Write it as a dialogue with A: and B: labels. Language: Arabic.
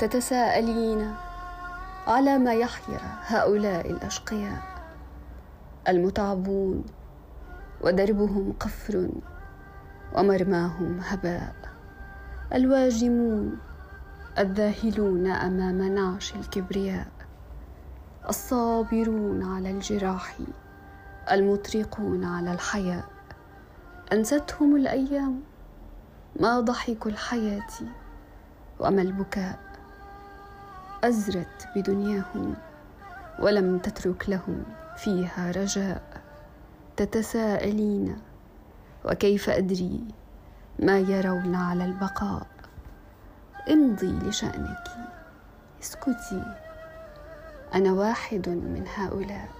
A: تتساءلين على ما يحير هؤلاء الأشقياء. المتعبون ودربهم قفر ومرماهم هباء. الواجمون الذاهلون أمام نعش الكبرياء. الصابرون على الجراح المطرقون على الحياء. أنستهم الأيام ما ضحك الحياة وما البكاء. أزرت بدنياهم ولم تترك لهم فيها رجاء تتساءلين وكيف أدري ما يرون على البقاء؟ امضي لشأنك اسكتي أنا واحد من هؤلاء.